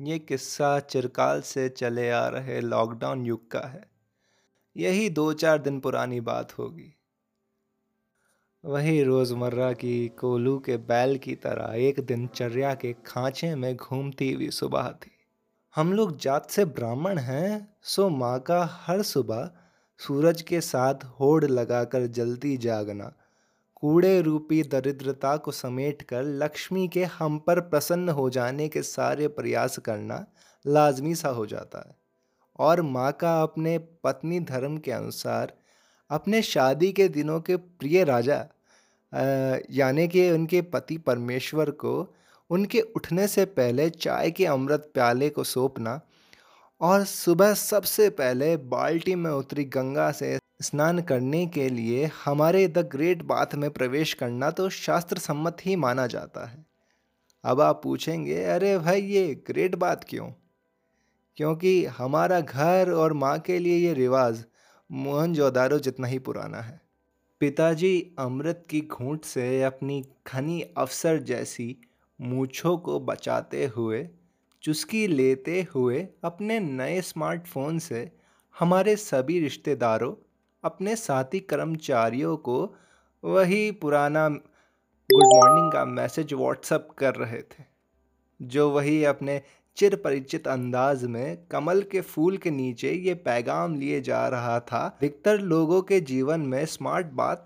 ये किस्सा चिरकाल से चले आ रहे लॉकडाउन युग का है। यही दो चार दिन पुरानी बात होगी। वही रोज़मर्रा की कोलू के बैल की तरह एक दिन चर्या के खांचे में घूमती हुई सुबह थी। हम लोग जात से ब्राह्मण हैं, सो माँ का हर सुबह सूरज के साथ होड़ लगाकर जल्दी जागना कूड़े रूपी दरिद्रता को समेट कर लक्ष्मी के हम पर प्रसन्न हो जाने के सारे प्रयास करना लाजमी सा हो जाता है। और माँ का अपने पत्नी धर्म के अनुसार अपने शादी के दिनों के प्रिय राजा यानी कि उनके पति परमेश्वर को उनके उठने से पहले चाय के अमृत प्याले को सौंपना और सुबह सबसे पहले बाल्टी में उतरी गंगा से स्नान करने के लिए हमारे द ग्रेट बाथ में प्रवेश करना तो शास्त्र सम्मत ही माना जाता है। अब आप पूछेंगे, अरे भाई, ये ग्रेट बात क्यों? क्योंकि हमारा घर और माँ के लिए ये रिवाज मोहनजोदारो जितना ही पुराना है। पिताजी अमृत की घूंट से अपनी घनी अफसर जैसी मूछों को बचाते हुए, चुस्की लेते हुए अपने नए स्मार्टफ़ोन से हमारे सभी रिश्तेदारों अपने साथी कर्मचारियों को वही पुराना गुड मॉर्निंग का मैसेज व्हाट्सअप कर रहे थे, जो वही अपने चिर परिचित अंदाज में कमल के फूल के नीचे ये पैगाम लिए जा रहा था, अधिकतर लोगों के जीवन में स्मार्ट बात,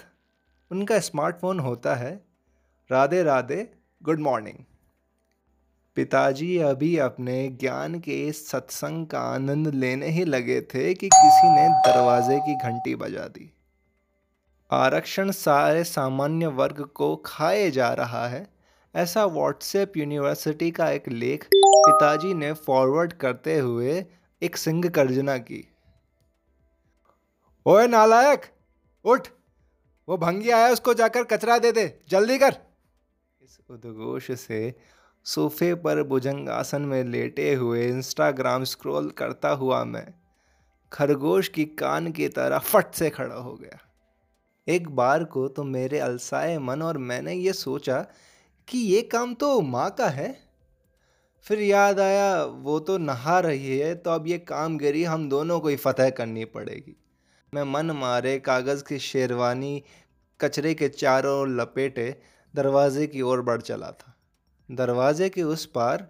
उनका स्मार्टफ़ोन होता है। Radhe Radhe good morning. पिताजी अभी अपने ज्ञान के सत्संग का आनंद लेने ही लगे थे कि किसी ने दरवाजे की घंटी बजा दी। आरक्षण सारे सामान्य वर्ग को खाए जा रहा है। ऐसा व्हाट्सएप यूनिवर्सिटी का एक लेख पिताजी ने फॉरवर्ड करते हुए एक सिंह गर्जना की। ओए नालायक, उठ। वो भंगी आया उसको जाकर कचरा दे दे। जल्दी कर। इस उद्घोष से सोफे पर भुजंग आसन में लेटे हुए इंस्टाग्राम स्क्रॉल करता हुआ मैं, खरगोश की कान की तरह फट से खड़ा हो गया। एक बार को तो मेरे अलसाए मन और मैंने ये सोचा कि ये काम तो माँ का है। फिर याद आया, वो तो नहा रही है तो अब ये कामगिरी हम दोनों को ही फतह करनी पड़ेगी। मैं मन मारे कागज़ की शेरवानी, कचरे के चारों लपेटे, दरवाजे की ओर बढ़ चला था। दरवाजे के उस पार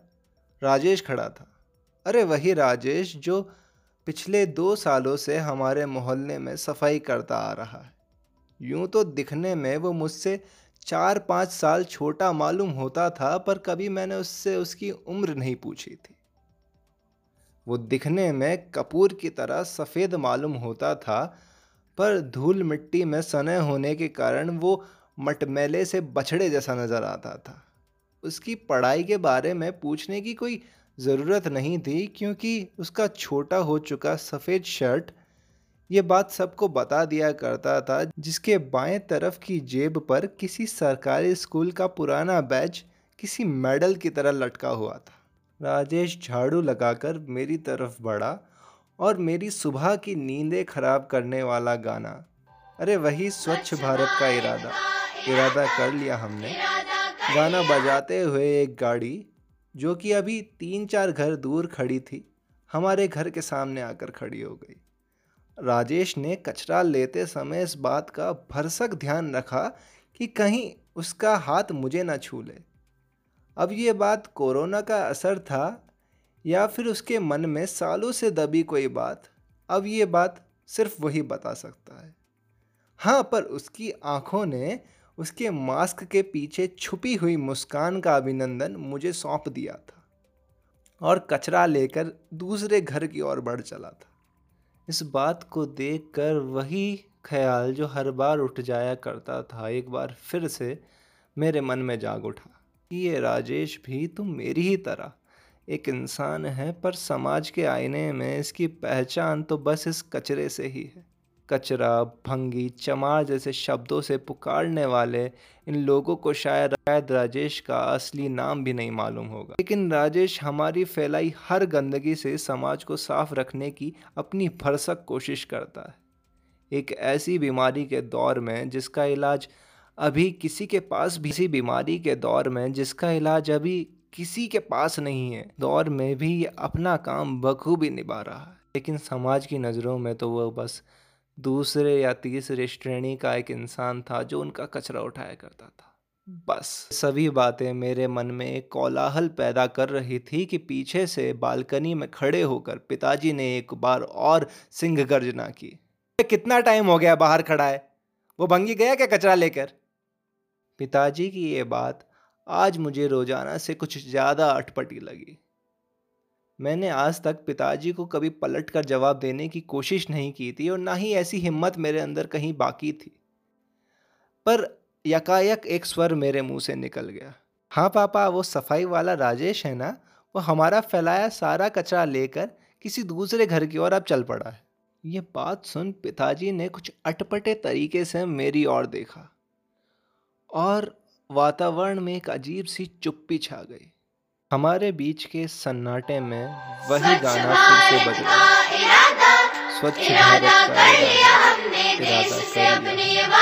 राजेश खड़ा था। अरे वही राजेश जो पिछले दो सालों से हमारे मोहल्ले में सफ़ाई करता आ रहा है। यूँ तो दिखने में वो मुझसे चार पाँच साल छोटा मालूम होता था, पर कभी मैंने उससे उसकी उम्र नहीं पूछी थी। वो दिखने में कपूर की तरह सफ़ेद मालूम होता था, पर धूल मिट्टी में सने होने के कारण वो मटमैले से बछड़े जैसा नज़र आता था। उसकी पढ़ाई के बारे में पूछने की कोई ज़रूरत नहीं थी क्योंकि उसका छोटा हो चुका सफ़ेद शर्ट ये बात सबको बता दिया करता था जिसके बाएँ तरफ़ की जेब पर किसी सरकारी स्कूल का पुराना बैच किसी मेडल की तरह लटका हुआ था। राजेश झाड़ू लगाकर मेरी तरफ़ बढ़ा और मेरी सुबह की नींदें खराब करने वाला गाना अरे वही स्वच्छ भारत का इरादा। इरादा कर लिया हमने। गाना बजाते हुए एक गाड़ी, जो कि अभी तीन चार घर दूर खड़ी थी, हमारे घर के सामने आकर खड़ी हो गई। राजेश ने कचरा लेते समय इस बात का भरसक ध्यान रखा कि कहीं उसका हाथ मुझे ना छू ले अब ये बात कोरोना का असर था, या फिर उसके मन में सालों से दबी कोई बात, अब ये बात सिर्फ़ वही बता सकता है। हाँ पर उसकी आँखों ने उसके मास्क के पीछे छुपी हुई मुस्कान का अभिनंदन मुझे सौंप दिया था और कचरा लेकर दूसरे घर की ओर बढ़ चला था। इस बात को देखकर वही ख्याल जो हर बार उठ जाया करता था, एक बार फिर से मेरे मन में जाग उठा कि ये राजेश भी तुम मेरी ही तरह एक इंसान है, पर समाज के आईने में इसकी पहचान तो बस इस कचरे से ही है। कचरा, भंगी, चमार जैसे शब्दों से पुकारने वाले इन लोगों को शायद शायद राजेश का असली नाम भी नहीं मालूम होगा। लेकिन राजेश हमारी फैलाई हर गंदगी से समाज को साफ़ रखने की अपनी भरसक कोशिश करता है। एक ऐसी बीमारी के दौर में जिसका इलाज अभी किसी के पास भी इसी बीमारी के दौर में जिसका इलाज अभी किसी के पास नहीं है, दौर में भी अपना काम बखूबी निभा रहा है। लेकिन समाज की नज़रों में तो वह बस दूसरे या तीसरे श्रेणी का एक इंसान था जो उनका कचरा उठाया करता था। बस सभी बातें मेरे मन में एक कोलाहल पैदा कर रही थी कि पीछे से बालकनी में खड़े होकर पिताजी ने एक बार और सिंह गर्जना की। कितना टाइम हो गया बाहर खड़ा है? वो भंगी गया क्या कचरा लेकर? पिताजी की ये बात आज मुझे रोज़ाना से कुछ ज़्यादा अटपटी लगी। मैंने आज तक पिताजी को कभी पलट कर जवाब देने की कोशिश नहीं की थी और ना ही ऐसी हिम्मत मेरे अंदर कहीं बाकी थी। पर यकायक एक स्वर मेरे मुँह से निकल गया। हाँ पापा, वो सफ़ाई वाला राजेश है ना? वो हमारा फैलाया सारा कचरा लेकर किसी दूसरे घर की ओर अब चल पड़ा है। ये बात सुन पिताजी ने कुछ अटपटे तरीके से मेरी ओर देखा और वातावरण में एक अजीब सी चुप्पी छा गई। हमारे बीच के सन्नाटे में वही गाना फिर से बज रहा स्वच्छ भारत का इरादा कर लिया।